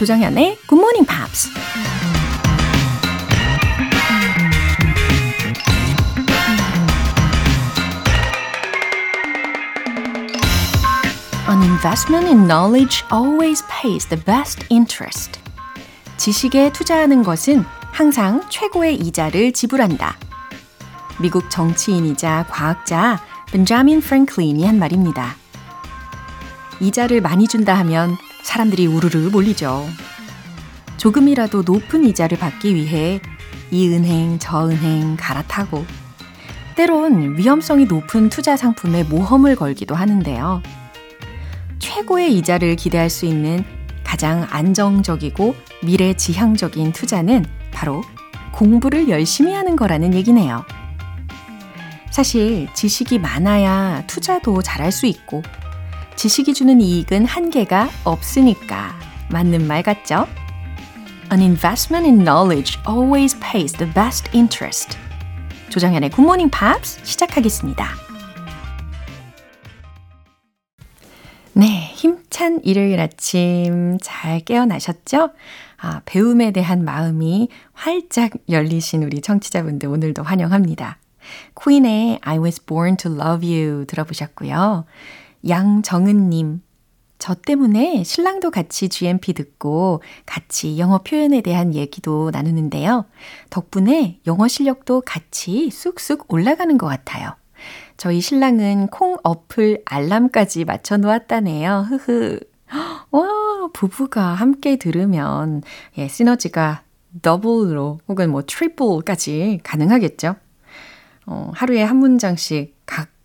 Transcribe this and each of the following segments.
Good Morning Pops. An investment in knowledge always pays the best interest. 지식에 투자하는 것은 항상 최고의 이자를 지불한다. 미국 정치인이자 과학자 벤자민 프랭클린이 한 말입니다. 이자를 많이 준다 하면 사람들이 우르르 몰리죠. 조금이라도 높은 이자를 받기 위해 이 은행, 저 은행 갈아타고 때론 위험성이 높은 투자 상품에 모험을 걸기도 하는데요. 최고의 이자를 기대할 수 있는 가장 안정적이고 미래 지향적인 투자는 바로 공부를 열심히 하는 거라는 얘기네요. 사실 지식이 많아야 투자도 잘할 수 있고 지식이 주는 이익은 한계가 없으니까 맞는 말 같죠? An investment in knowledge always pays the best interest. 조정현의 Morning Pops 시작하겠습니다. 네, 힘찬 일요일 아침 잘 깨어나셨죠? 아, 배움에 대한 마음이 활짝 열리신 우리 청취자분들 오늘도 환영합니다. 퀸의 I was born to love you 들어보셨고요. 양정은님, 저 때문에 신랑도 같이 GMP 듣고 같이 영어 표현에 대한 얘기도 나누는데요. 덕분에 영어 실력도 같이 쑥쑥 올라가는 것 같아요. 저희 신랑은 콩 어플 알람까지 맞춰 놓았다네요. 흐흐. 와, 부부가 함께 들으면 예, 시너지가 더블로 혹은 뭐 트리플까지 가능하겠죠. 어, 하루에 한 문장씩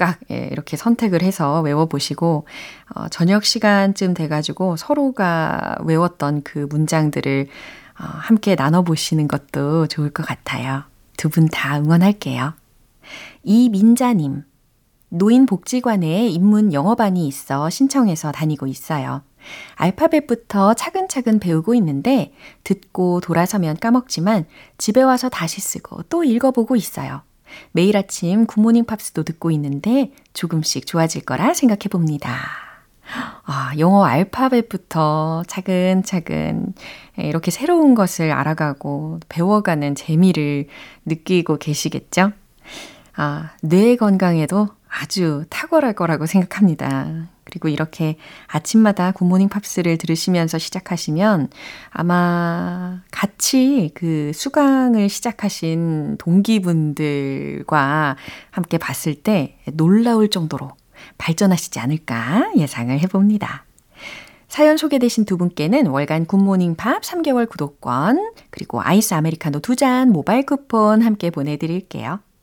각각 예, 이렇게 선택을 해서 외워보시고 어, 저녁 시간쯤 돼가지고 서로가 외웠던 그 문장들을 어, 함께 나눠보시는 것도 좋을 것 같아요. 두 분 다 응원할게요. 이민자님, 노인복지관에 입문 영어반이 있어 신청해서 다니고 있어요. 알파벳부터 차근차근 배우고 있는데 듣고 돌아서면 까먹지만 집에 와서 다시 쓰고 또 읽어보고 있어요. 매일 아침 굿모닝 팝스도 듣고 있는데 조금씩 좋아질 거라 생각해 봅니다. 아, 영어 알파벳부터 차근차근 이렇게 새로운 것을 알아가고 배워가는 재미를 느끼고 계시겠죠? 아, 뇌 건강에도 아주 탁월할 거라고 생각합니다. 그리고 이렇게 아침마다 굿모닝 팝스를 들으시면서 시작하시면 아마 같이 그 수강을 시작하신 동기분들과 함께 봤을 때 놀라울 정도로 발전하시지 않을까 예상을 해봅니다. 사연 소개되신 두 분께는 월간 굿모닝 팝스 3개월 구독권, 그리고 아이스 아메리카노 두 잔 모바일 쿠폰 함께 보내드릴게요.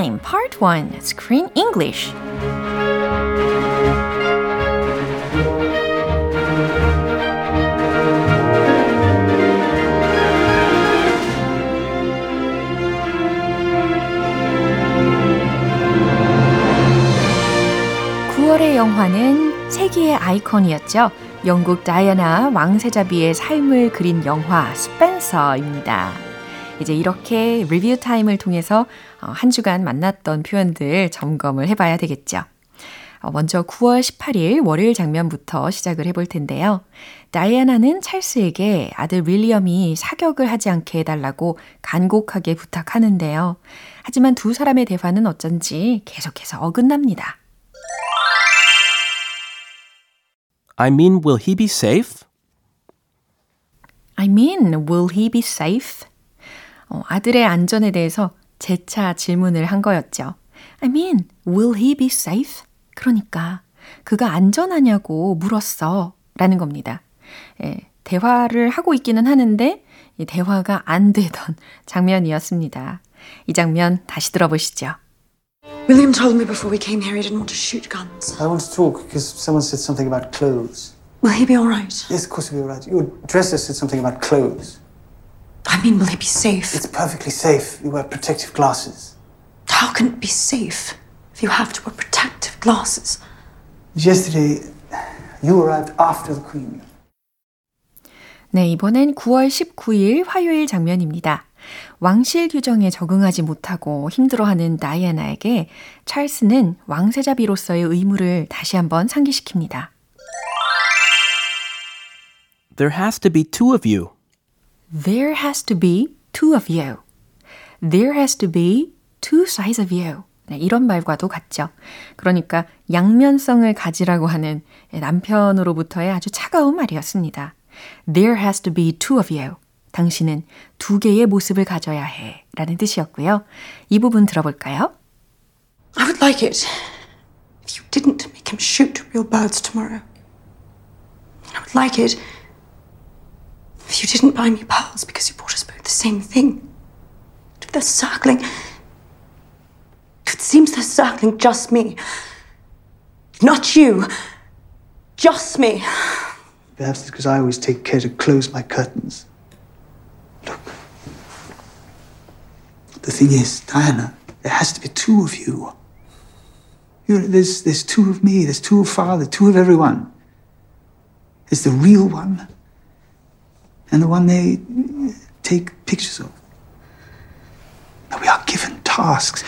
Time Part 1 Screen English 9월의 영화는 세계의 아이콘이었죠. 영국 다이애나 왕세자비의 삶을 그린 영화 스펜서입니다. 이제 이렇게 리뷰 타임을 통해서 한 주간 만났던 표현들 점검을 해봐야 되겠죠. 먼저 9월 18일 월요일 장면부터 시작을 해볼 텐데요. 다이애나는 찰스에게 아들 윌리엄이 사격을 하지 않게 해달라고 간곡하게 부탁하는데요. 하지만 두 사람의 대화는 어쩐지 계속해서 어긋납니다. I mean, will he be safe? I mean, will he be safe? 어, 아들의 안전에 대해서 재차 질문을 한 거였죠. I mean, will he be safe? 그러니까 그가 안전하냐고 물었어. 라는 겁니다. 예, 대화를 하고 있기는 하는데 이 대화가 안 되던 장면이었습니다. 이 장면 다시 들어보시죠. William told me before we came here he didn't want to shoot guns. I want to talk because someone said something about clothes. Will he be all right? Yes, of course he'll be all right. Your dresser said something about clothes. I mean, will he be safe? It's perfectly safe. You wear protective glasses. How can it be safe if you have to wear protective glasses? Yesterday, you arrived after the Queen. 네, 이번엔 9월 19일 화요일 장면입니다. 왕실 규정에 적응하지 못하고 힘들어하는 다이애나에게 찰스는 왕세자비로서의 의무를 다시 한번 상기시킵니다. There has to be two of you. There has to be two of you. There has to be two sides of you. 네, 이런 말과도 같죠. 그러니까 양면성을 가지라고 하는 남편으로부터의 아주 차가운 말이었습니다. There has to be two of you. 당신은 두 개의 모습을 가져야 해. 라는 뜻이었고요. 이 부분 들어볼까요? I would like it if you didn't make him shoot real birds tomorrow. I would like it you didn't buy me pearls because you bought us both the same thing. If they're circling. If it seems they're circling just me. Not you. Just me. Perhaps it's because I always take care to close my curtains. Look. The thing is, Diana, there has to be two of you. you know, there's, there's two of me, there's two of Father, two of everyone. There's the real one and the one they take pictures of. We are given tasks.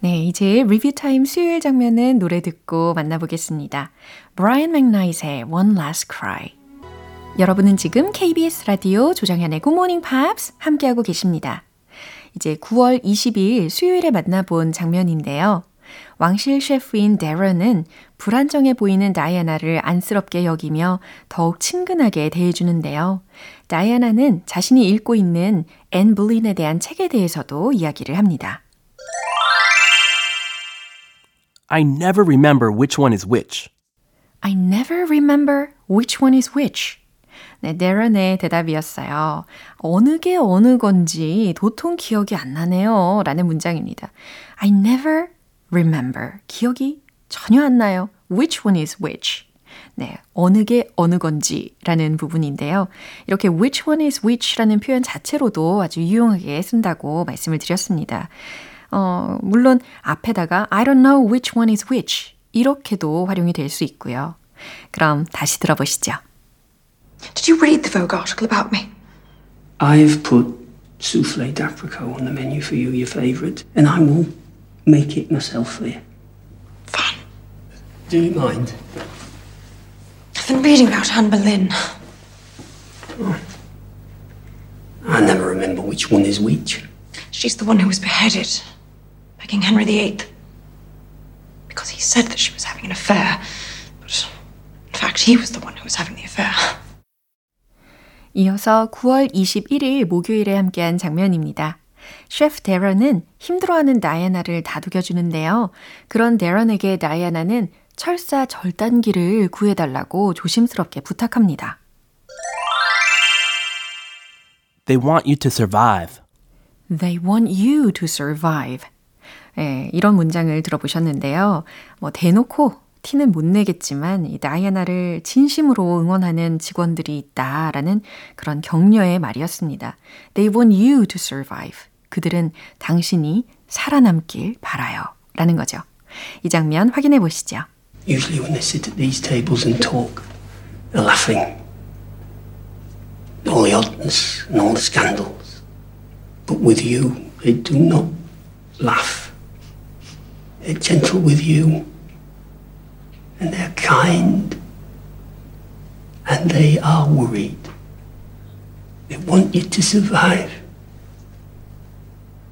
네, 이제 리뷰 타임 수요일 장면은 노래 듣고 만나보겠습니다. 브라이언 맥나잇의 One Last Cry. 여러분은 지금 KBS 라디오 조정현의 Good Morning Pops 함께하고 계십니다. 이제 9월 22일 수요일에 만나본 장면인데요. 왕실 셰프인 데런은 불안정해 보이는 다이아나를 안쓰럽게 여기며 더욱 친근하게 대해주는데요. 다이아나는 자신이 읽고 있는 앤 불린에 대한 책에 대해서도 이야기를 합니다. I never remember which one is which. I never remember which one is which. 네, 데런의 대답이었어요. 어느 게 어느 건지 도통 기억이 안 나네요. 라는 문장입니다. I never remember. 기억이 전혀 안 나요. Which one is which? 네, 어느 게 어느 건지라는 부분인데요. 이렇게 which one is which라는 표현 자체로도 아주 유용하게 쓴다고 말씀을 드렸습니다. 어, 물론 앞에다가 I don't know which one is which 이렇게도 활용이 될 수 있고요. 그럼 다시 들어보시죠. Did you read the Vogue article about me? I've put souffle d'apricot on the menu for you, your favourite, and I will make it myself for you. Fun. Do you mind? I've been reading about Anne Boleyn. I never remember which one is which. She's the one who was beheaded by King Henry VIII. Because he said that she was having an affair. But in fact, he was the one who was having the affair. 이어서 9월 21일 목요일에 함께한 장면입니다. 셰프 데런은 힘들어하는 다이아나를 다독여주는데요. 그런 데런에게 다이아나는 철사 절단기를 구해달라고 조심스럽게 부탁합니다. They want you to survive. They want you to survive. 예, 이런 문장을 들어보셨는데요. 뭐 대놓고 티는 못 내겠지만 이 다이아나를 진심으로 응원하는 직원들이 있다라는 그런 격려의 말이었습니다. They want you to survive. 그들은 당신이 살아남길 바라요. 라는 거죠. 이 장면 확인해 보시죠. Usually, when they sit at these tables and talk, they're laughing. All the oddness and all the scandals. But with you, they do not laugh. They're gentle with you. And they're kind. And they are worried. They want you to survive.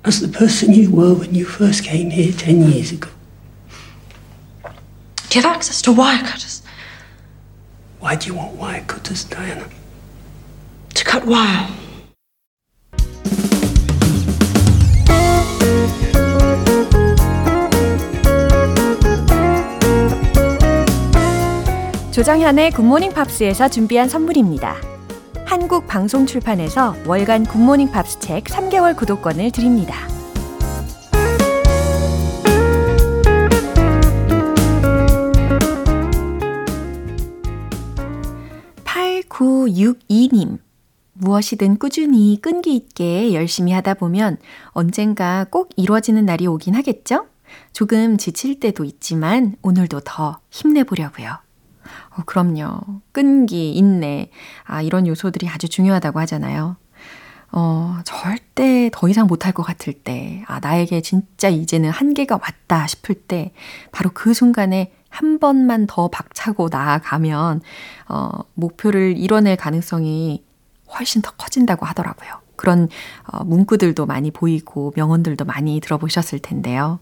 As the person you were when you first came here ten years ago. Do you have access to wire cutters? Why do you want wire cutters, Diana? To cut wire. 조정현의 굿모닝 팝스에서 준비한 선물입니다. 한국 방송 출판에서 월간 굿모닝 팝스 책 3개월 구독권을 드립니다. (8962님) 무엇이든 꾸준히 끈기 있게 열심히 하다 보면 언젠가 꼭 이루어지는 날이 오긴 하겠죠? 조금 지칠 때도 있지만 오늘도 더 힘내보려고요. 어, 그럼요. 끈기, 인내. 아, 이런 요소들이 아주 중요하다고 하잖아요. 어, 절대 더 이상 못할 것 같을 때, 아, 나에게 진짜 이제는 한계가 왔다 싶을 때, 바로 그 순간에 한 번만 더 박차고 나아가면, 어, 목표를 이뤄낼 가능성이 훨씬 더 커진다고 하더라고요. 그런 어, 문구들도 많이 보이고 명언들도 많이 들어보셨을 텐데요.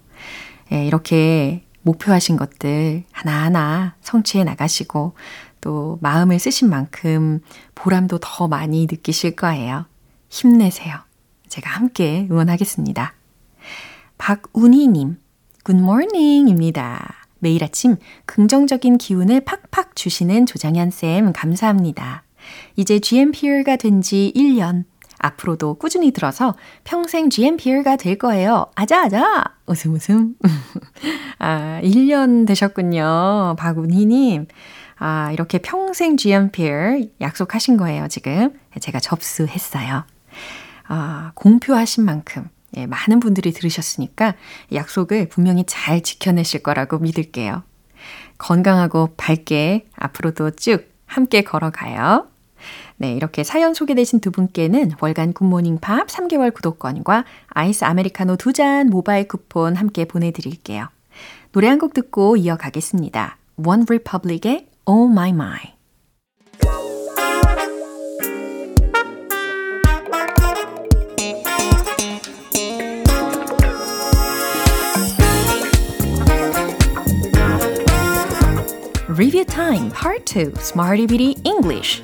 예, 이렇게 목표하신 것들 하나하나 성취해 나가시고 또 마음을 쓰신 만큼 보람도 더 많이 느끼실 거예요. 힘내세요. 제가 함께 응원하겠습니다. 박운희님, 굿모닝입니다. 매일 아침 긍정적인 기운을 팍팍 주시는 조정현 쌤 감사합니다. 이제 GMPer가 된 지 1년. 앞으로도 꾸준히 들어서 평생 GMPer가 될 거예요. 아자아자! 웃음 웃음. 아, 1년 되셨군요. 박운희님. 아, 이렇게 평생 GMPer 약속하신 거예요, 지금. 제가 접수했어요. 아, 공표하신 만큼. 예, 많은 분들이 들으셨으니까 약속을 분명히 잘 지켜내실 거라고 믿을게요. 건강하고 밝게 앞으로도 쭉 함께 걸어가요. 네, 이렇게 사연 소개되신 두 분께는 월간 굿모닝 팝 3개월 구독권과 아이스 아메리카노 두 잔 모바일 쿠폰 함께 보내드릴게요. 노래 한 곡 듣고 이어가겠습니다. One Republic의 Oh My My. Review Time Part 2 Smarty Bitty English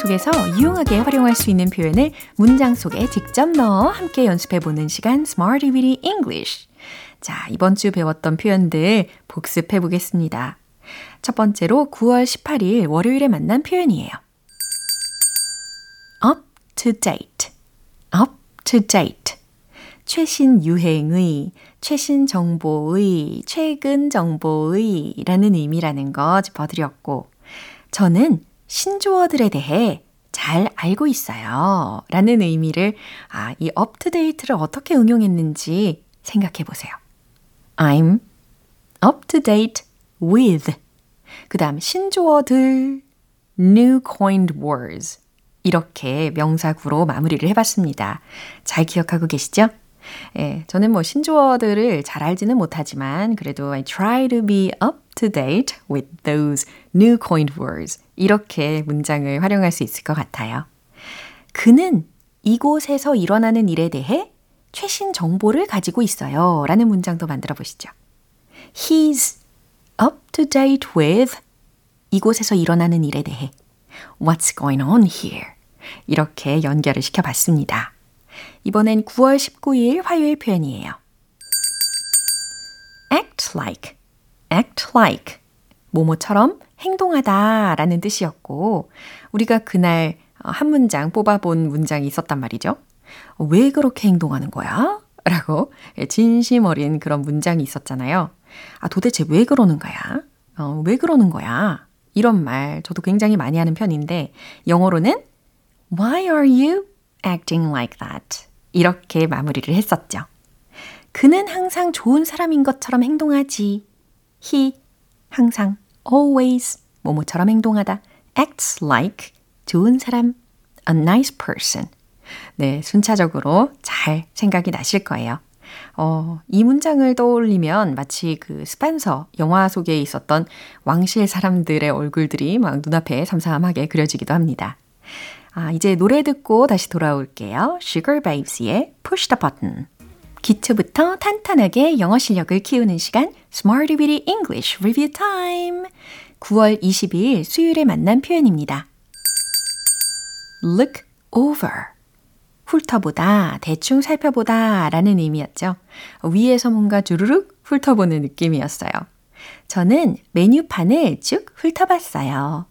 속에서 유용하게 활용할 수 있는 표현을 문장 속에 직접 넣어 함께 연습해보는 시간 Smarty Bitty English 자, 이번 주 배웠던 표현들 복습해 보겠습니다. 첫 번째로 9월 18일 월요일에 만난 표현이에요. up to date, up to date. 최신 유행의, 최신 정보의, 최근 정보의 라는 의미라는 거 짚어드렸고, 저는 신조어들에 대해 잘 알고 있어요. 라는 의미를, 아, 이 date를 어떻게 응용했는지 생각해 보세요. I'm up to date with. 그 다음, 신조어들, new coined words. 이렇게 명사구로 마무리를 해봤습니다. 잘 기억하고 계시죠? 예, 저는 뭐 신조어들을 잘 알지는 못하지만 그래도 I try to be up to date with those new coined words. 이렇게 문장을 활용할 수 있을 것 같아요. 그는 이곳에서 일어나는 일에 대해 최신 정보를 가지고 있어요. 라는 문장도 만들어 보시죠. He's up to date with 이곳에서 일어나는 일에 대해 What's going on here? 이렇게 연결을 시켜 봤습니다. 이번엔 9월 19일 화요일 표현이에요. act like, act like. 모모처럼 행동하다 라는 뜻이었고, 우리가 그날 한 문장 뽑아본 문장이 있었단 말이죠. 왜 그렇게 행동하는 거야? 라고 진심 어린 그런 문장이 있었잖아요. 아, 도대체 왜 그러는 거야? 어, 왜 그러는 거야? 이런 말 저도 굉장히 많이 하는 편인데 영어로는 Why are you acting like that? 이렇게 마무리를 했었죠. 그는 항상 좋은 사람인 것처럼 행동하지. He 항상 always 뭐뭐처럼 행동하다. acts like 좋은 사람, a nice person. 네, 순차적으로 잘 생각이 나실 거예요. 어, 이 문장을 떠올리면 마치 그 스펜서 영화 속에 있었던 왕실 사람들의 얼굴들이 막 눈앞에 삼삼하게 그려지기도 합니다. 아, 이제 노래 듣고 다시 돌아올게요. Sugar Babes의 Push the Button. 기초부터 탄탄하게 영어 실력을 키우는 시간 Smarty Bitty English Review Time. 9월 22일 수요일에 만난 표현입니다. Look over. 훑어보다, 대충 살펴보다 라는 의미였죠. 위에서 뭔가 주르륵 훑어보는 느낌이었어요. 저는 메뉴판을 쭉 훑어봤어요.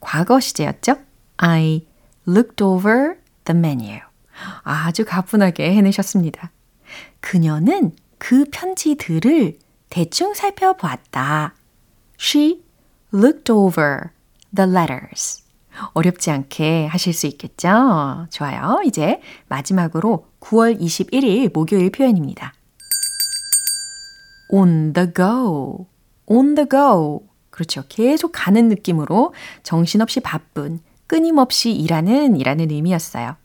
과거 시제였죠? I looked over the menu. 아주 가뿐하게 해내셨습니다. 그녀는 그 편지들을 대충 살펴보았다. She looked over the letters. 어렵지 않게 하실 수 있겠죠? 좋아요. 이제 마지막으로 9월 21일 목요일 표현입니다. on the go. on the go. 그렇죠. 계속 가는 느낌으로 정신없이 바쁜, 끊임없이 일하는 이라는 의미였어요.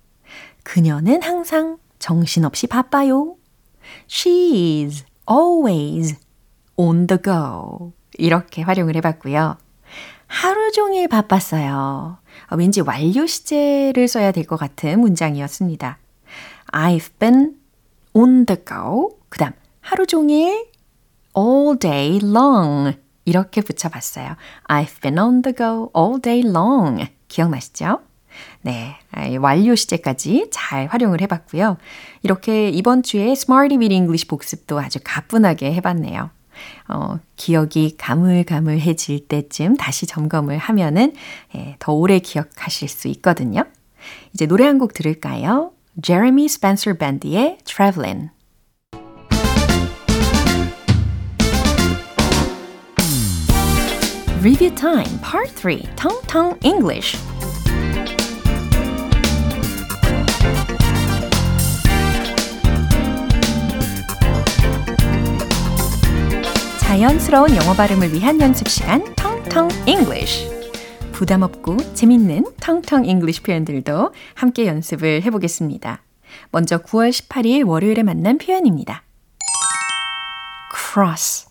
그녀는 항상 정신없이 바빠요. She's always on the go. 이렇게 활용을 해봤고요. 하루 종일 바빴어요. 왠지 완료 시제를 써야 될 것 같은 문장이었습니다. I've been on the go. 그 다음, 하루 종일 all day long. 이렇게 붙여봤어요. I've been on the go all day long. 기억나시죠? 네, 완료 시제까지 잘 활용을 해봤고요. 이렇게 이번 주에 Smarty with English 복습도 아주 가뿐하게 해봤네요. 어, 기억이 가물가물해질 때쯤 다시 점검을 하면은 예, 더 오래 기억하실 수 있거든요. 이제 노래 한 곡 들을까요? Jeremy Spencer Band의 Travelin'. Review Time Part 3 Tong Tong English 자연스러운 영어 발음을 위한 연습 시간 텅텅 English. 부담 없고 재밌는 텅텅 English 표현들도 함께 연습을 해보겠습니다. 먼저 9월 18일 월요일에 만난 표현입니다. cross.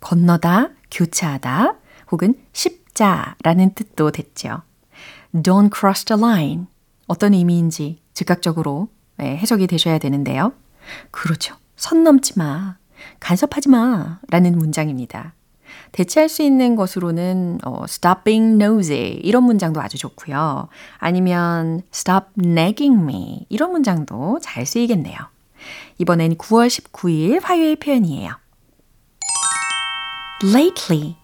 건너다, 교차하다, 혹은 십자라는 뜻도 됐죠. Don't cross the line. 어떤 의미인지 즉각적으로 해석이 되셔야 되는데요. 그렇죠. 선 넘지 마. 간섭하지 마 라는 문장입니다. 대체할 수 있는 것으로는 어, stop being nosy 이런 문장도 아주 좋고요. 아니면 stop nagging me 이런 문장도 잘 쓰이겠네요. 이번엔 9월 19일 화요일 표현이에요. lately,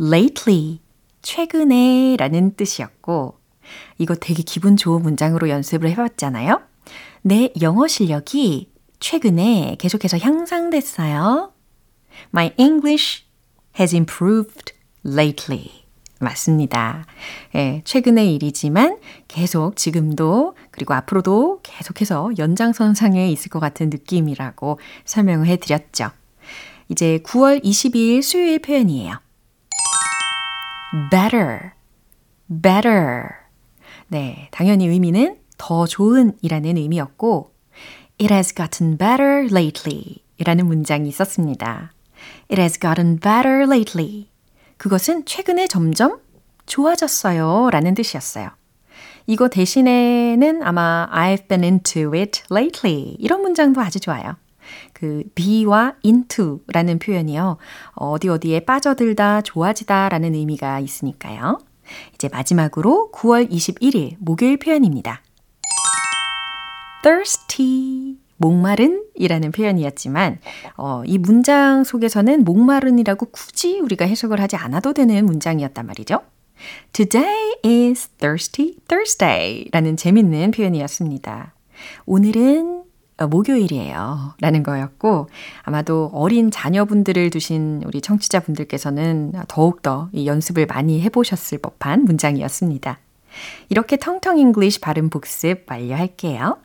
lately, 최근에 라는 뜻이었고, 이거 되게 기분 좋은 문장으로 연습을 해봤잖아요. 내 영어 실력이 최근에 계속해서 향상됐어요. My English has improved lately. 맞습니다. 예, 최근의 일이지만 계속 지금도 그리고 앞으로도 계속해서 연장선상에 있을 것 같은 느낌이라고 설명을 해드렸죠. 이제 9월 22일 수요일 표현이에요. better, better. 네, 당연히 의미는 더 좋은 이라는 의미였고, It has gotten better lately 이라는 문장이 있었습니다. It has gotten better lately. 그것은 최근에 점점 좋아졌어요 라는 뜻이었어요. 이거 대신에는 아마 I've been into it lately 이런 문장도 아주 좋아요. 그 be와 into라는 표현이요. 어디 어디에 빠져들다, 좋아지다 라는 의미가 있으니까요. 이제 마지막으로 9월 21일 목요일 표현입니다. Thirsty. 목마른 이라는 표현이었지만, 어, 이 문장 속에서는 목마른이라고 굳이 우리가 해석을 하지 않아도 되는 문장이었단 말이죠. Today is thirsty Thursday 라는 재밌는 표현이었습니다. 오늘은 목요일이에요. 라는 거였고, 아마도 어린 자녀분들을 두신 우리 청취자분들께서는 더욱더 이 연습을 많이 해보셨을 법한 문장이었습니다. 이렇게 텅텅 English 발음 복습 완료할게요.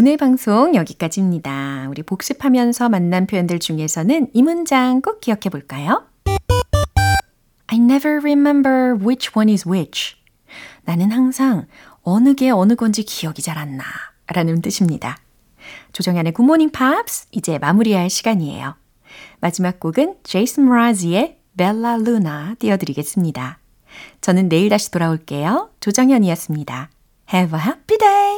오늘 방송 여기까지입니다. 우리 복습하면서 만난 표현들 중에서는 이 문장 꼭 기억해 볼까요? I never remember which one is which. 나는 항상 어느 게 어느 건지 기억이 잘 안 나. 라는 뜻입니다. 조정현의 Morning Pops 이제 마무리할 시간이에요. 마지막 곡은 제이슨 므라즈의 벨라 루나 띄워드리겠습니다. 저는 내일 다시 돌아올게요. 조정현이었습니다. Have a happy day!